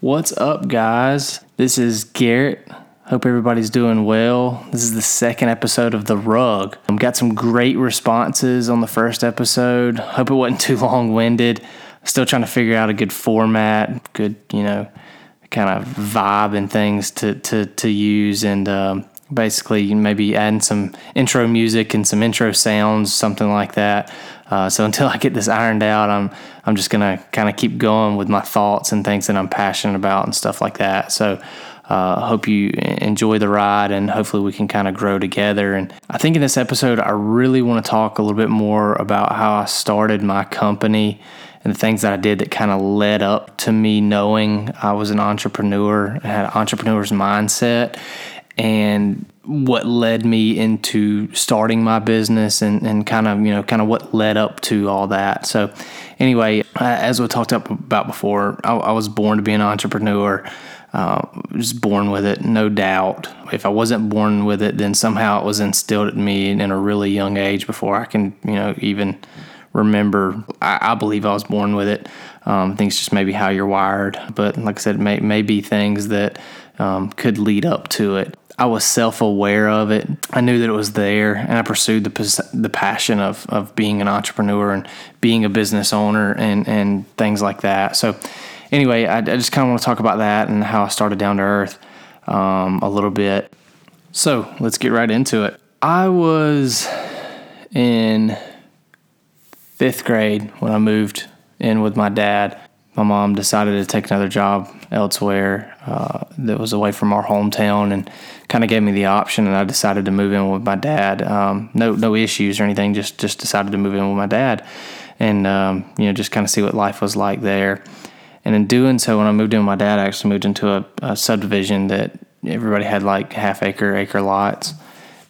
What's up, guys? This is Garrett. Hope everybody's doing well. This is the second episode of The Rug. I've got some great responses on the first episode. Hope it wasn't too long winded. Still trying to figure out a good format, good, you know, kind of vibe and things to, to, to use. And um, basically, maybe adding some intro music and some intro sounds, something like that. Uh, so until I get this ironed out, I'm I'm just gonna kind of keep going with my thoughts and things that I'm passionate about and stuff like that. So. Uh, hope you enjoy the ride and hopefully we can kind of grow together. And I think in this episode, I really want to talk a little bit more about how I started my company and the things that I did that kind of led up to me knowing I was an entrepreneur, I had an entrepreneur's mindset, and what led me into starting my business and, and kind of you know kind of what led up to all that. So anyway as we talked about before I, I was born to be an entrepreneur uh, just born with it no doubt. If i wasn't born with it then somehow it was instilled in me in a really young age before i can you know even remember. I, I believe i was born with it. Um, it's just maybe how you're wired but like i said may, may be things that um, could lead up to it I was self aware of it. I knew that it was there, and I pursued the the passion of of being an entrepreneur and being a business owner and and things like that. So, anyway, I, I just kind of want to talk about that and how I started down to earth um, a little bit. So let's get right into it. I was in fifth grade when I moved in with my dad my mom decided to take another job elsewhere uh, that was away from our hometown and kind of gave me the option and I decided to move in with my dad. Um, no no issues or anything, just just decided to move in with my dad and um, you know just kind of see what life was like there. And in doing so, when I moved in with my dad, I actually moved into a, a subdivision that everybody had like half acre acre lots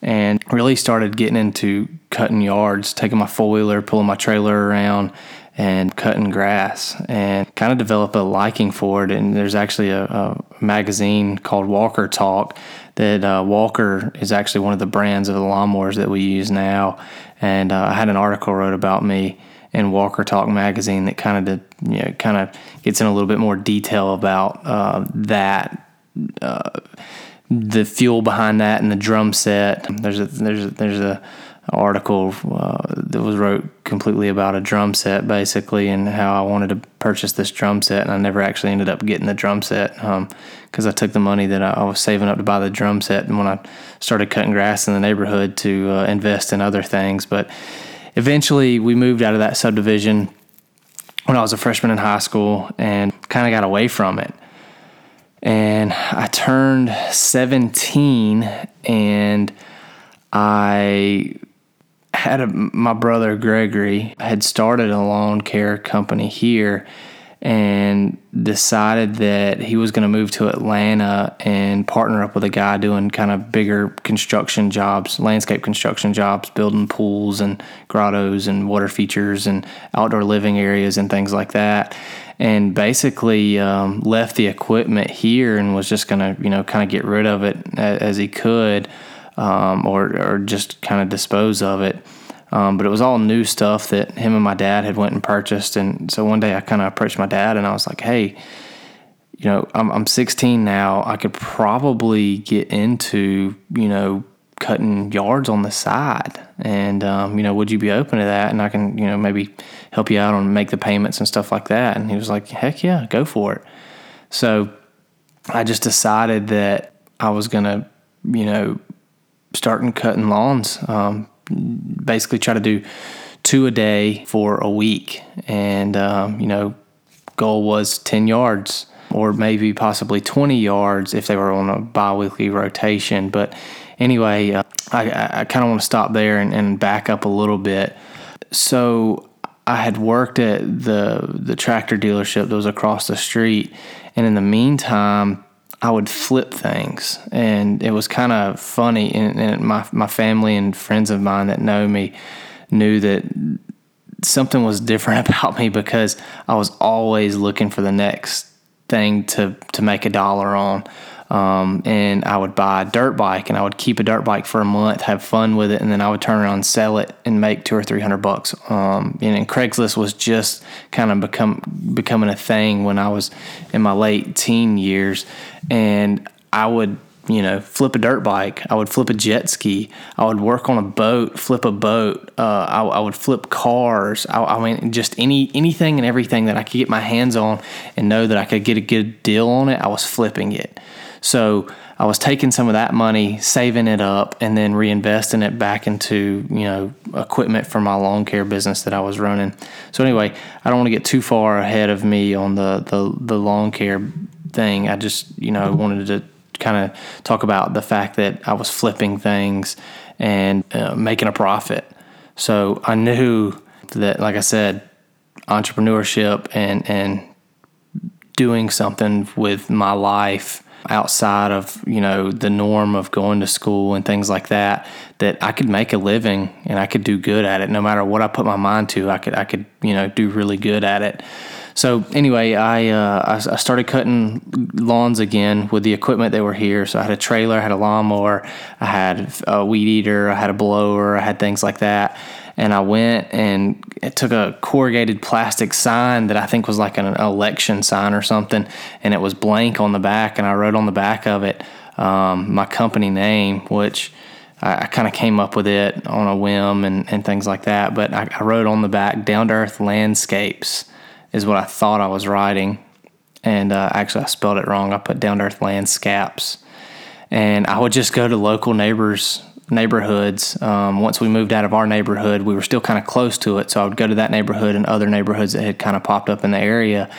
and really started getting into cutting yards, taking my four wheeler, pulling my trailer around and cutting grass and kind of develop a liking for it. And there's actually a, a magazine called Walker Talk that uh, Walker is actually one of the brands of the lawnmowers that we use now. And uh, I had an article wrote about me in Walker Talk magazine that kind of you know kind of gets in a little bit more detail about uh, that. Uh, the fuel behind that and the drum set. There's a there's a, there's a article uh, that was wrote completely about a drum set basically and how I wanted to purchase this drum set and I never actually ended up getting the drum set because um, I took the money that I, was saving up to buy the drum set and when I started cutting grass in the neighborhood to uh, invest in other things but eventually we moved out of that subdivision when I was a freshman in high school and kind of got away from it. And I turned 17 and I had a, my brother Gregory had started a lawn care company here and decided that he was going to move to Atlanta and partner up with a guy doing kind of bigger construction jobs, landscape construction jobs, building pools and grottos and water features and outdoor living areas and things like that. And basically um, left the equipment here and was just going to, you know, kind of get rid of it as he could um, or, or just kind of dispose of it. Um, but it was all new stuff that him and my dad had went and purchased. And so one day I kind of approached my dad and I was like, "Hey, you know, I'm, I'm 16 now. I could probably get into, you know, cutting yards on the side. And, um, you know, would you be open to that? And I can, you know, maybe help you out on make the payments and stuff like that. And he was like, heck yeah, go for it. So I just decided that I was going to, you know, starting cutting lawns. Um, basically, try to do two a day for a week, and um, you know, goal was ten yards or maybe possibly 20 yards if they were on a biweekly rotation. But anyway, uh, I, I kind of want to stop there and, and back up a little bit. So I had worked at the the tractor dealership that was across the street, and in the meantime, I would flip things, and it was kind of funny. And, and, my my family and friends of mine that know me knew that something was different about me because I was always looking for the next thing to to make a dollar on. Um, and I would buy a dirt bike and I would keep a dirt bike for a month, have fun with it, and then I would turn around and sell it and make two or three hundred bucks. Um, and, and Craigslist was just kind of become becoming a thing when I was in my late teen years, and I would you know, flip a dirt bike. I would flip a jet ski. I would work on a boat, flip a boat. Uh, I, I, would flip cars. I, I, mean, just any anything and everything that I could get my hands on and know that I could get a good deal on it. I was flipping it. So I was taking some of that money, saving it up, and then reinvesting it back into you know equipment for my lawn care business that I was running. So anyway, I don't want to get too far ahead of me on the the, the lawn care thing. I just you know wanted to kind of talk about the fact that I was flipping things and uh, making a profit. So I knew that, like I said, entrepreneurship and and doing something with my life outside of you know the norm of going to school and things like that that I could make a living and I could do good at it no matter what I put my mind to I could I could you know do really good at it so anyway, I, uh, I, started cutting lawns again with the equipment that were here. So I had a trailer, I had a lawnmower, I had a weed eater, I had a blower, I had things like that. And I went and took a corrugated plastic sign that I think was like an election sign or something, and it was blank on the back. And I wrote on the back of it um, my company name, which I, I kind of came up with it on a whim and, and things like that. But I, I wrote on the back Down to Earth Landscapes is what I thought I was writing. And uh, actually, I spelled it wrong. I put down to earth landscapes. And I would just go to local neighbors, neighborhoods. Um, once we moved out of our neighborhood, we were still kind of close to it. So I would go to that neighborhood and other neighborhoods that had kind of popped up in the area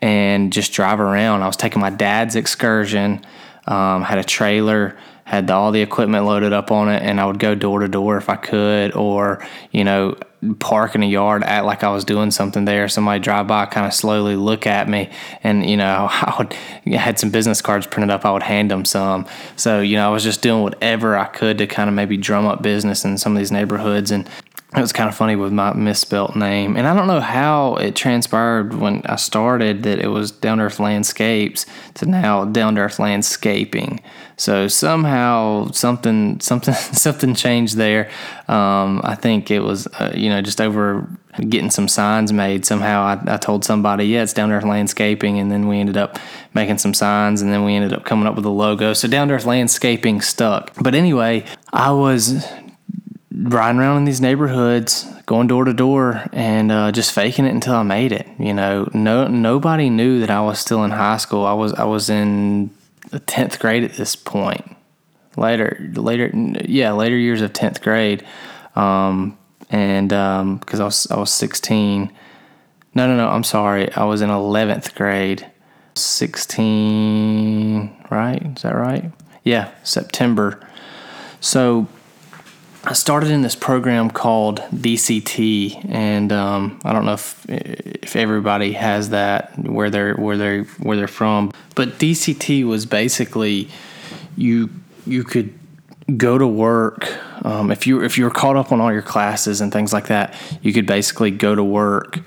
and just drive around. I was taking my dad's excursion, um, had a trailer had all the equipment loaded up on it and I would go door to door if I could or you know park in a yard act like I was doing something there. Somebody drive by kind of slowly look at me and you know I would I had some business cards printed up. I would hand them some. So you know I was just doing whatever I could to kind of maybe drum up business in some of these neighborhoods and it was kind of funny with my misspelt name. And I don't know how it transpired when I started that it was Down Earth Landscapes to now Down Earth Landscaping. So somehow something something something changed there. Um, I think it was uh, you know just over getting some signs made. Somehow I, I told somebody, yeah, it's Down Earth Landscaping, and then we ended up making some signs, and then we ended up coming up with a logo. So Down Earth Landscaping stuck. But anyway, I was riding around in these neighborhoods, going door to door, and uh, just faking it until I made it. You know, no nobody knew that I was still in high school. I was I was in the tenth grade at this point. Later, later, yeah, later years of tenth grade, um, and because um, I was I was sixteen. No, no, no. I'm sorry. I was in eleventh grade. Sixteen, right? Is that right? Yeah, September. So I started in this program called DCT, and um, I don't know if if everybody has that where they're where they where they're from, but DCT was basically you you could go to work um, if you if you were caught up on all your classes and things like that. You could basically go to work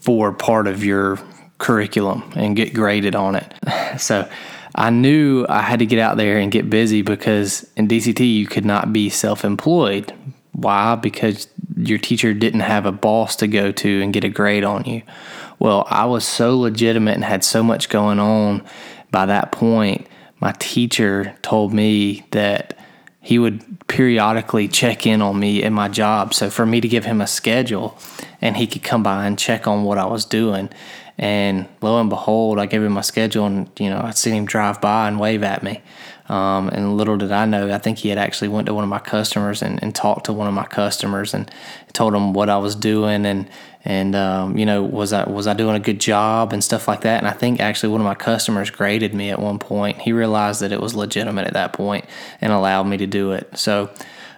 for part of your curriculum and get graded on it. so I knew I had to get out there and get busy because in DCT you could not be self employed. Why? Because your teacher didn't have a boss to go to and get a grade on you. Well, I was so legitimate and had so much going on by that point. My teacher told me that he would periodically check in on me in my job. So for me to give him a schedule and he could come by and check on what I was doing. And lo and behold, I gave him my schedule, and you know, I'd seen him drive by and wave at me. Um, and little did I know, I think he had actually went to one of my customers and, and talked to one of my customers and told them what I was doing and and um, you know was I was I doing a good job and stuff like that. And I think actually one of my customers graded me at one point. He realized that it was legitimate at that point and allowed me to do it. So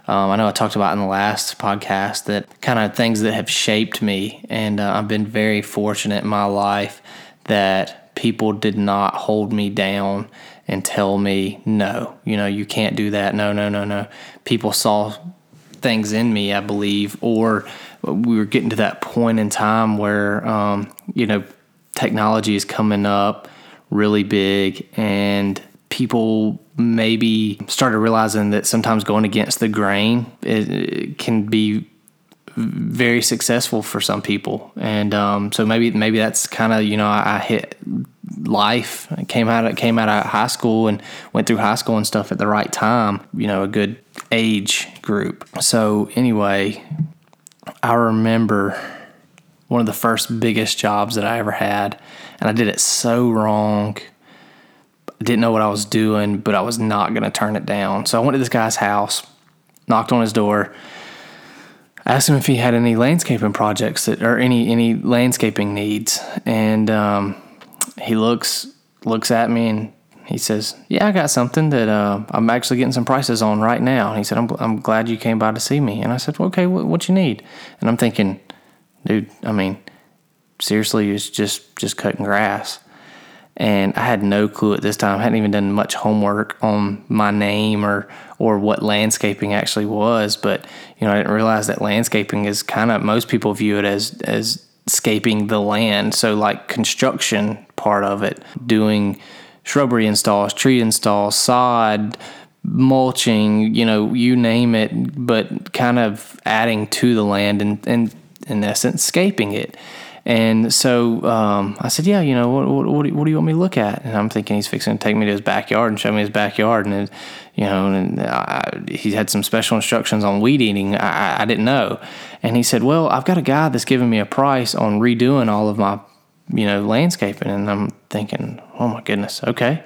um, I know I talked about in the last podcast that kind of things that have shaped me, and uh, I've been very fortunate in my life that people did not hold me down and tell me, no, you know, you can't do that. No, no, no, no. People saw things in me, I believe, or we were getting to that point in time where, um, you know, technology is coming up really big and people maybe started realizing that sometimes going against the grain it, it can be very successful for some people, and um, so maybe maybe that's kind of you know I, I hit life. I came out came out of high school and went through high school and stuff at the right time. You know, a good age group. So anyway, I remember one of the first biggest jobs that I ever had, and I did it so wrong. Didn't know what I was doing, but I was not going to turn it down. So I went to this guy's house, knocked on his door, asked him if he had any landscaping projects that or any any landscaping needs, and um, he looks looks at me and he says, "Yeah, I got something that uh, I'm actually getting some prices on right now." And he said, "I'm I'm glad you came by to see me." And I said, well, "Okay, what, what you need?" And I'm thinking, dude, I mean, seriously, it's just just cutting grass. And I had no clue at this time. I hadn't even done much homework on my name or or what landscaping actually was. But you know, I didn't realize that landscaping is kind of most people view it as as scaping the land. So like construction part of it, doing shrubbery installs, tree installs, sod, mulching, you know, you name it, but kind of adding to the land and, and in essence, scaping it. And so um, I said, yeah, you know, what, what, what, do you, want me to look at? And I'm thinking he's fixing to take me to his backyard and show me his backyard. And, you know, and I, he had some special instructions on weed eating. I, I didn't know. And he said, well, I've got a guy that's giving me a price on redoing all of my, you know, landscaping. And I'm thinking, oh my goodness, okay.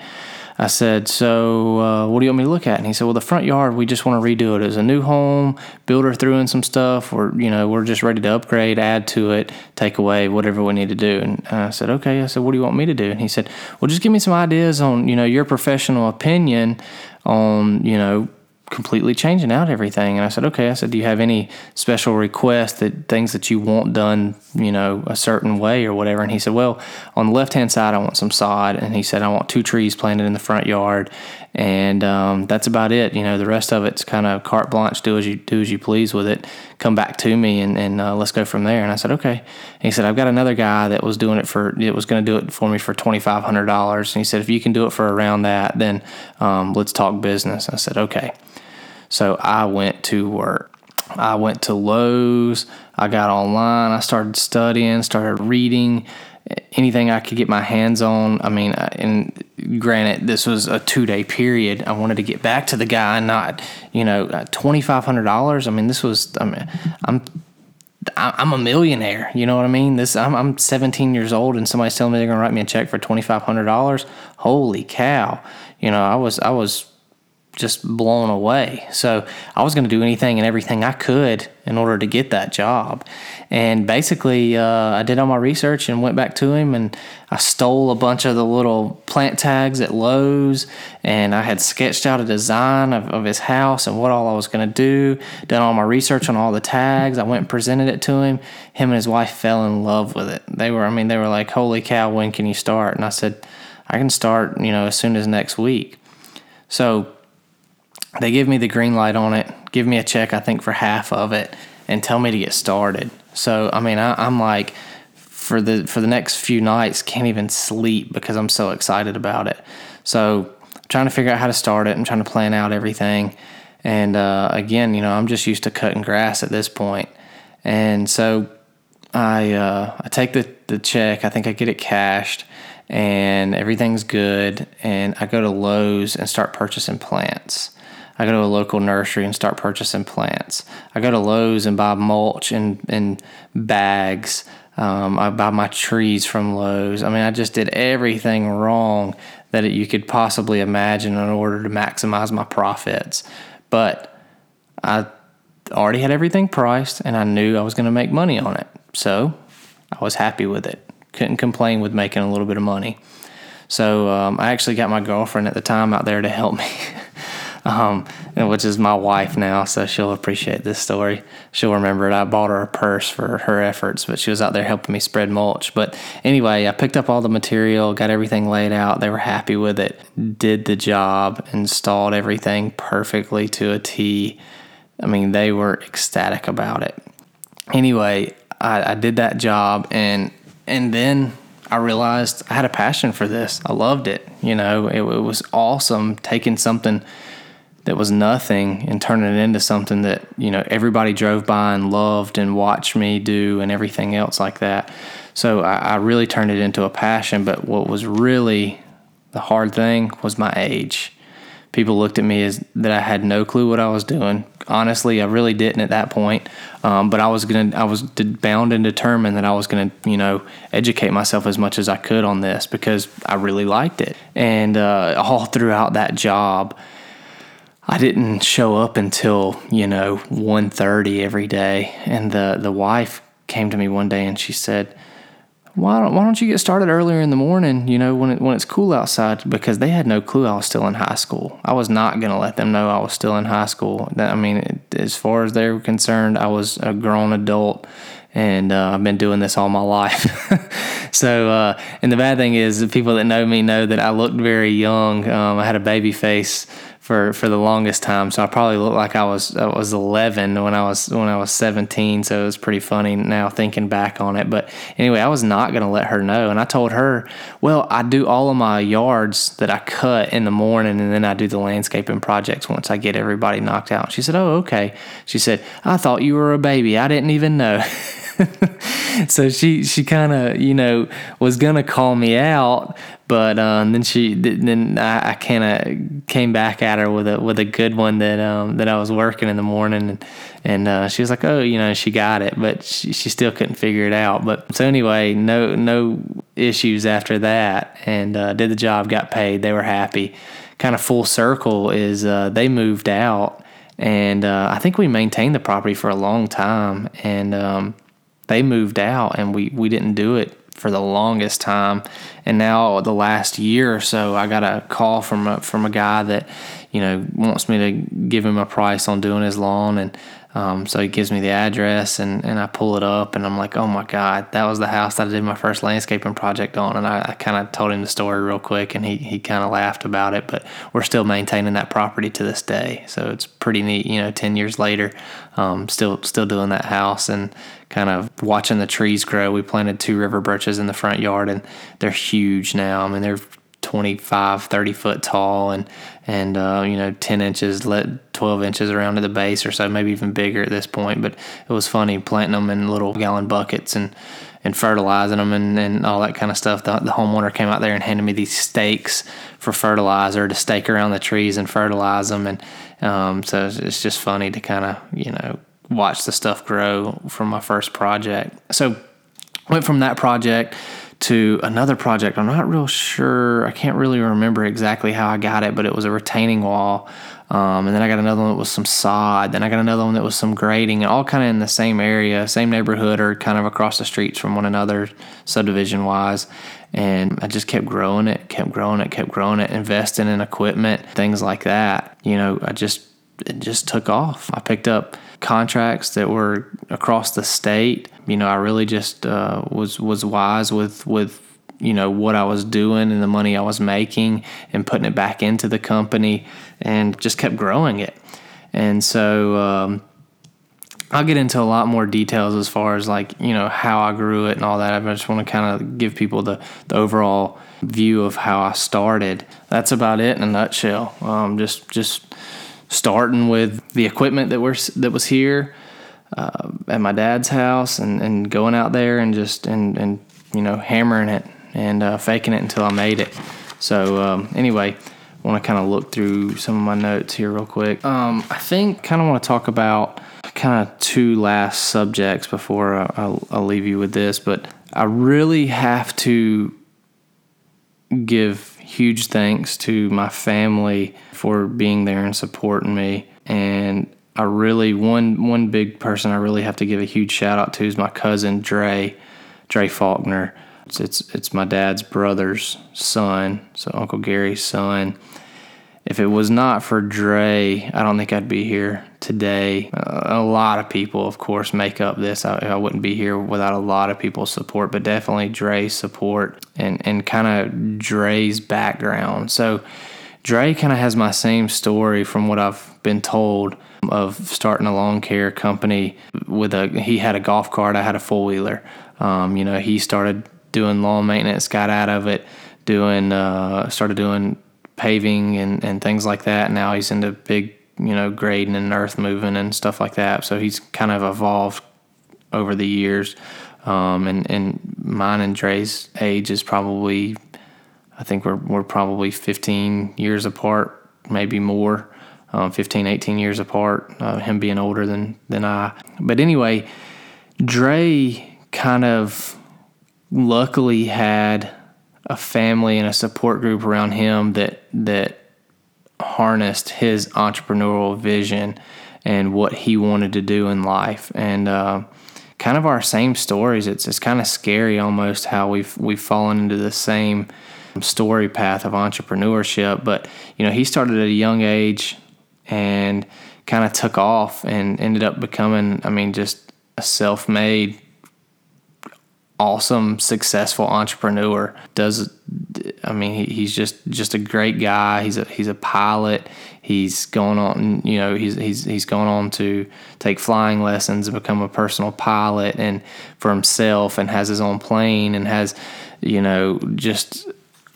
I said, So, uh, what do you want me to look at? And he said, Well, the front yard, we just want to redo it as a new home. Builder threw in some stuff. We're, you know, we're just ready to upgrade, add to it, take away, whatever we need to do. And I said, Okay. I said, What do you want me to do? And he said, Well, just give me some ideas on, you know, your professional opinion on, you know, completely changing out everything. And I said, okay. I said, do you have any special requests that things that you want done, you know, a certain way or whatever? And he said, well, on the left hand side, I want some sod. And he said, I want two trees planted in the front yard. And um, that's about it. You know, the rest of it's kind of carte blanche, do as you do as you please with it. Come back to me and, and uh, let's go from there. And I said, okay. And he said, I've got another guy that was doing it for, it was going to do it for me for $2,500. And he said, if you can do it for around that, then um, let's talk business. I said, okay. So I went to work. I went to Lowe's. I got online. I started studying, started reading anything I could get my hands on. I mean, uh, and granted, this was a two day period. I wanted to get back to the guy, not you know uh, hundred dollars. I mean, this was. I mean, I'm. I'm a millionaire. You know what I mean? This I'm, I'm 17 years old, and somebody's telling me they're gonna write me a check for twenty five hundred dollars. Holy cow! You know, I was I was just blown away. So I was going to do anything and everything I could in order to get that job. And basically, uh, I did all my research and went back to him and I stole a bunch of the little plant tags at Lowe's and I had sketched out a design of, of his house and what all I was going to do. Done all my research on all the tags. I went and presented it to him. Him and his wife fell in love with it. They were, I mean, they were like, "Holy cow, when can you start?" And I said, "I can start, you know, as soon as next week." So they give me the green light on it, give me a check, I think, for half of it, and tell me to get started. So, I mean, I, am like, for the for the next few nights, can't even sleep because I'm so excited about it. So, I'm trying to figure out how to start it. I'm trying to plan out everything. And uh, again, you know, I'm just used to cutting grass at this point. And so, I uh, I take the the check. I think I get it cashed, and everything's good. And I go to Lowe's and start purchasing plants. I go to a local nursery and start purchasing plants. I go to Lowe's and buy mulch and, and bags. Um, I buy my trees from Lowe's. I mean, I just did everything wrong that you could possibly imagine in order to maximize my profits. But I already had everything priced and I knew I was going to make money on it. So I was happy with it. Couldn't complain with making a little bit of money. So um, I actually got my girlfriend at the time out there to help me. um, which is my wife now, so she'll appreciate this story. She'll remember it. I bought her a purse for her efforts, but she was out there helping me spread mulch. But anyway, I picked up all the material, got everything laid out. They were happy with it, did the job, installed everything perfectly to a T. I mean, they were ecstatic about it. Anyway, I, I did that job, and and then I realized I had a passion for this. I loved it. You know, it, it was awesome taking something that was nothing and turning it into something that you know everybody drove by and loved and watched me do and everything else like that. So I, I really turned it into a passion. But what was really the hard thing was my age. People looked at me as that I had no clue what I was doing. Honestly, I really didn't at that point. Um, but I was gonna, I was bound and determined that I was gonna, you know, educate myself as much as I could on this because I really liked it. And uh, all throughout that job, I didn't show up until you know 1.30 every day, and the the wife came to me one day and she said, "Why don't Why don't you get started earlier in the morning? You know when it, when it's cool outside." Because they had no clue I was still in high school. I was not going to let them know I was still in high school. I mean, it, as far as they were concerned, I was a grown adult and uh, I've been doing this all my life. so, uh, and the bad thing is, people that know me know that I looked very young. Um, I had a baby face for for the longest time. So I probably looked like I was I was 11 when I was when I was 17. So it was pretty funny now thinking back on it. But anyway, I was not going to let her know, and I told her, well, I do all of my yards that I cut in the morning, and then I do the landscaping projects once I get everybody knocked out. She said, oh okay. She said, I thought you were a baby. I didn't even know. so she she kind of you know was gonna call me out, but um, then she then I, I kind of came back at her with a with a good one that um, that I was working in the morning and and uh, she was like oh you know she got it but she, she still couldn't figure it out. But so anyway no no issues after that and uh, did the job got paid they were happy. Kind of full circle is uh, they moved out and uh, I think we maintained the property for a long time and um, they moved out and we, we didn't do it for the longest time. And now the last year or so, I got a call from a, from a guy that, you know, wants me to give him a price on doing his lawn. And um, so he gives me the address and, and I pull it up and I'm like, oh my God, that was the house that I did my first landscaping project on. And I, I kind of told him the story real quick and he, he kind of laughed about it, but we're still maintaining that property to this day. So it's pretty neat, you know, 10 years later, um, still, still doing that house and kind of watching the trees grow. We planted two river birches in the front yard and they're huge now. I mean, they're 25, 30 foot tall and, and, uh, you know, 10 inches, let 12 inches around to the base or so, maybe even bigger at this point. But it was funny planting them in little gallon buckets and, and fertilizing them and, and all that kind of stuff. The, the homeowner came out there and handed me these stakes for fertilizer to stake around the trees and fertilize them. And, um, so it's just funny to kind of, you know, watch the stuff grow from my first project. So went from that project to another project. I'm not real sure. I can't really remember exactly how I got it, but it was a retaining wall. Um, and then I got another one that was some sod. Then I got another one that was some grading, all kind of in the same area, same neighborhood, or kind of across the streets from one another, subdivision wise. And I just kept growing it, kept growing it, kept growing it, investing in equipment, things like that. You know, I just it just took off. I picked up contracts that were across the state. You know, I really just uh, was was wise with with you know what I was doing and the money I was making and putting it back into the company and just kept growing it. And so um, I'll get into a lot more details as far as like you know how I grew it and all that. I just want to kind of give people the the overall view of how I started. That's about it in a nutshell. Um, just just starting with the equipment that was that was here uh, at my dad's house and, and going out there and just and, and you know hammering it and uh, faking it until I made it. So um, anyway, I want to kind of look through some of my notes here real quick. Um, I think kind of want to talk about kind of two last subjects before I, I'll, I'll leave you with this, but I really have to give huge thanks to my family for being there and supporting me. And I really one one big person I really have to give a huge shout out to is my cousin Dre, Dre Faulkner. It's it's, it's my dad's brother's son, so Uncle Gary's son. If it was not for Dre, I don't think I'd be here today. Uh, a lot of people, of course, make up this. I, I, wouldn't be here without a lot of people's support, but definitely Dre's support and, and kind of Dre's background. So, Dre kind of has my same story from what I've been told of starting a lawn care company with a he had a golf cart, I had a four wheeler. Um, you know, he started doing lawn maintenance, got out of it, doing uh, started doing paving and, and things like that. Now he's into big, you know, grading and earth moving and stuff like that. So he's kind of evolved over the years. Um, and, and mine and Dre's age is probably, I think we're, we're probably 15 years apart, maybe more, um, 15, 18 years apart, uh, him being older than, than I. But anyway, Dre kind of luckily had a family and a support group around him that that harnessed his entrepreneurial vision and what he wanted to do in life. And uh, kind of our same stories. It's it's kind of scary almost how we've we've fallen into the same story path of entrepreneurship. But you know he started at a young age and kind of took off and ended up becoming I mean just a self-made awesome, successful entrepreneur. Does I mean he, he's just just a great guy. He's a he's a pilot. He's going on, you know, he's he's he's going on to take flying lessons and become a personal pilot and for himself and has his own plane and has, you know, just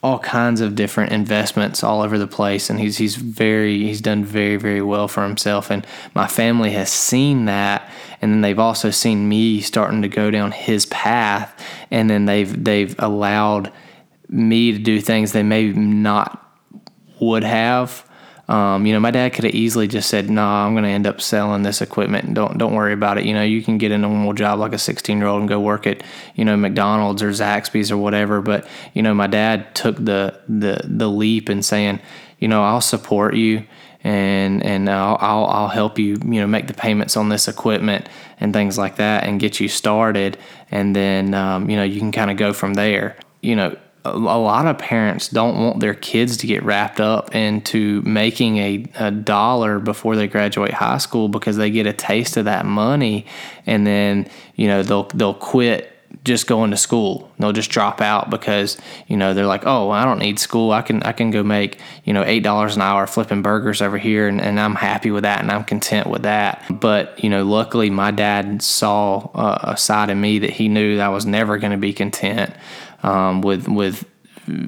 all kinds of different investments all over the place and he's he's very he's done very very well for himself and my family has seen that and then they've also seen me starting to go down his path and then they've they've allowed me to do things they may not would have um, you know, my dad could have easily just said, "No, nah, I'm going to end up selling this equipment. Don't don't worry about it. You know, you can get a normal job like a 16 year old and go work at you know McDonald's or Zaxby's or whatever." But you know, my dad took the the the leap and saying, "You know, I'll support you." And and I'll, I'll, I'll help you you know make the payments on this equipment and things like that and get you started and then um, you know you can kind of go from there you know a lot of parents don't want their kids to get wrapped up into making a, a dollar before they graduate high school because they get a taste of that money and then you know they'll they'll quit just going to school. They'll just drop out because you know they're like oh i don't need school. I can i can go make you know eight dollars an hour flipping burgers over here and, and i'm happy with that and i'm content with that. But you know luckily my dad saw uh, a side of me that he knew that i was never going to be content um, with with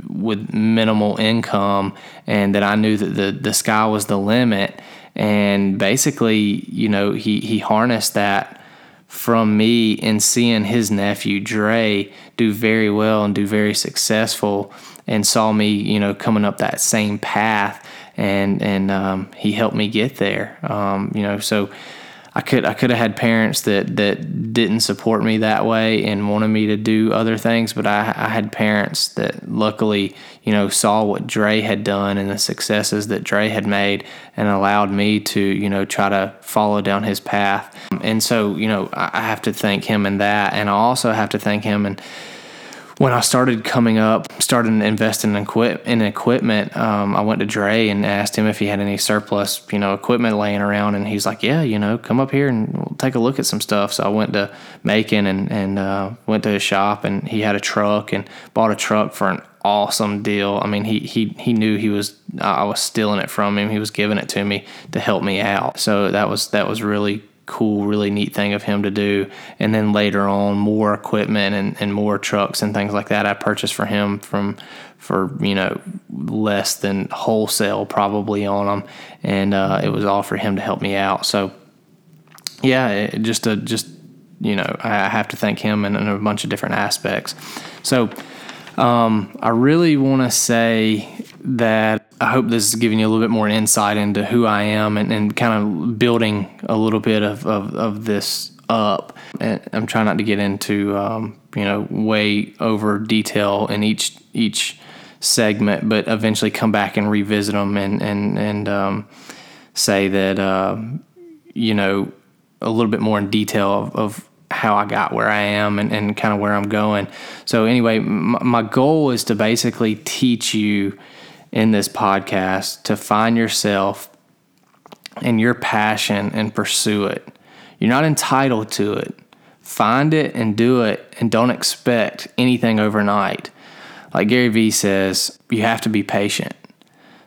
with minimal income, and that I knew that the the sky was the limit. And basically, you know, he he harnessed that from me in seeing his nephew Dre do very well and do very successful, and saw me, you know, coming up that same path, and and um, he helped me get there. Um, you know, so I could I could have had parents that that didn't support me that way and wanted me to do other things, but I, I had parents that luckily you know saw what Dre had done and the successes that Dre had made and allowed me to you know try to follow down his path. And so you know I have to thank him in that, and I also have to thank him and when I started coming up, started investing in, equip, in equipment, um, I went to Dre and asked him if he had any surplus, you know, equipment laying around, and he's like, "Yeah, you know, come up here and we'll take a look at some stuff." So I went to Macon and and uh, went to his shop, and he had a truck and bought a truck for an awesome deal. I mean, he he he knew he was I was stealing it from him. He was giving it to me to help me out. So that was that was really cool, really neat thing of him to do. And then later on, more equipment and, and more trucks and things like that I purchased for him from for you know less than wholesale probably on them, and uh, it was all for him to help me out. So yeah, it, just a just you know I have to thank him in, in a bunch of different aspects. So um, I really want to say that I hope this is giving you a little bit more insight into who I am and, and kind of building a little bit of, of, of this up. And I'm trying not to get into um, you know way over detail in each each segment, but eventually come back and revisit them and and and um, say that uh, you know a little bit more in detail of, of how I got where I am and, and kind of where I'm going. So, anyway, my, my goal is to basically teach you in this podcast to find yourself and your passion and pursue it. You're not entitled to it. Find it and do it, and don't expect anything overnight. Like Gary Vee says, you have to be patient.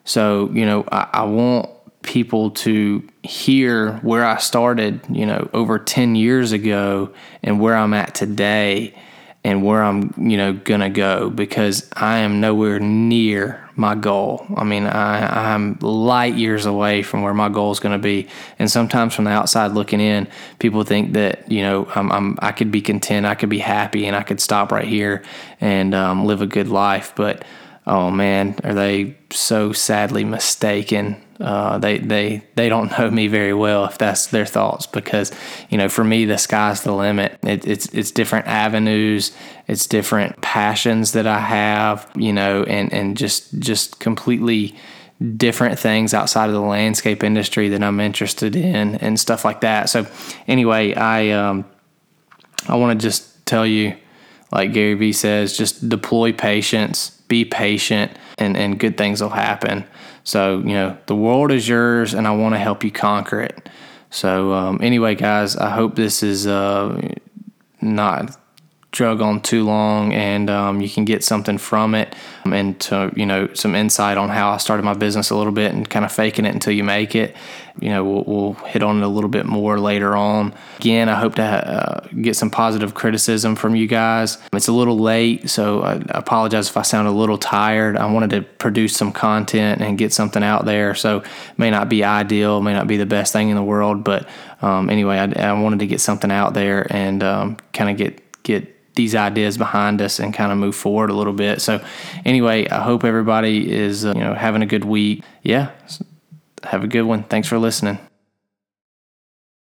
So, you know, I, I want people to hear where I started, you know, over 10 years ago and where I'm at today and where I'm, you know, gonna go because I am nowhere near my goal. I mean, I, I'm light years away from where my goal is to be. And sometimes from the outside looking in, people think that you know I'm, I'm i could be content, I could be happy, and I could stop right here and um, live a good life. But oh man, are they so sadly mistaken? Uh, they they they don't know me very well if that's their thoughts because you know for me the sky's the limit. It, it's it's different avenues, it's different passions that I have, you know, and and just just completely different things outside of the landscape industry that I'm interested in and stuff like that. So anyway, I um, I want to just tell you, like Gary Vee says, just deploy patience, be patient, and and good things will happen. So, you know, the world is yours and I want to help you conquer it. So, um, anyway, guys, I hope this is uh, not drug on too long and um, you can get something from it and to you know some insight on how i started my business a little bit and kind of faking it until you make it. You know we'll, we'll hit on it a little bit more later on. Again i hope to uh, get some positive criticism from you guys. It's a little late so i apologize if i sound a little tired. I wanted to produce some content and get something out there so may not be ideal may not be the best thing in the world but um, anyway I, I, wanted to get something out there and um, kind of get get these ideas behind us and kind of move forward a little bit. So, anyway, I hope everybody is uh, you know having a good week. Yeah, have a good one. Thanks for listening.